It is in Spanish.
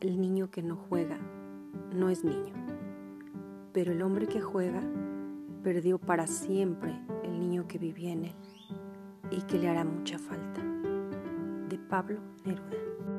el niño que no juega no es niño, pero el hombre que juega perdió para siempre el niño que vivía en él y que le hará mucha falta. De Pablo Neruda.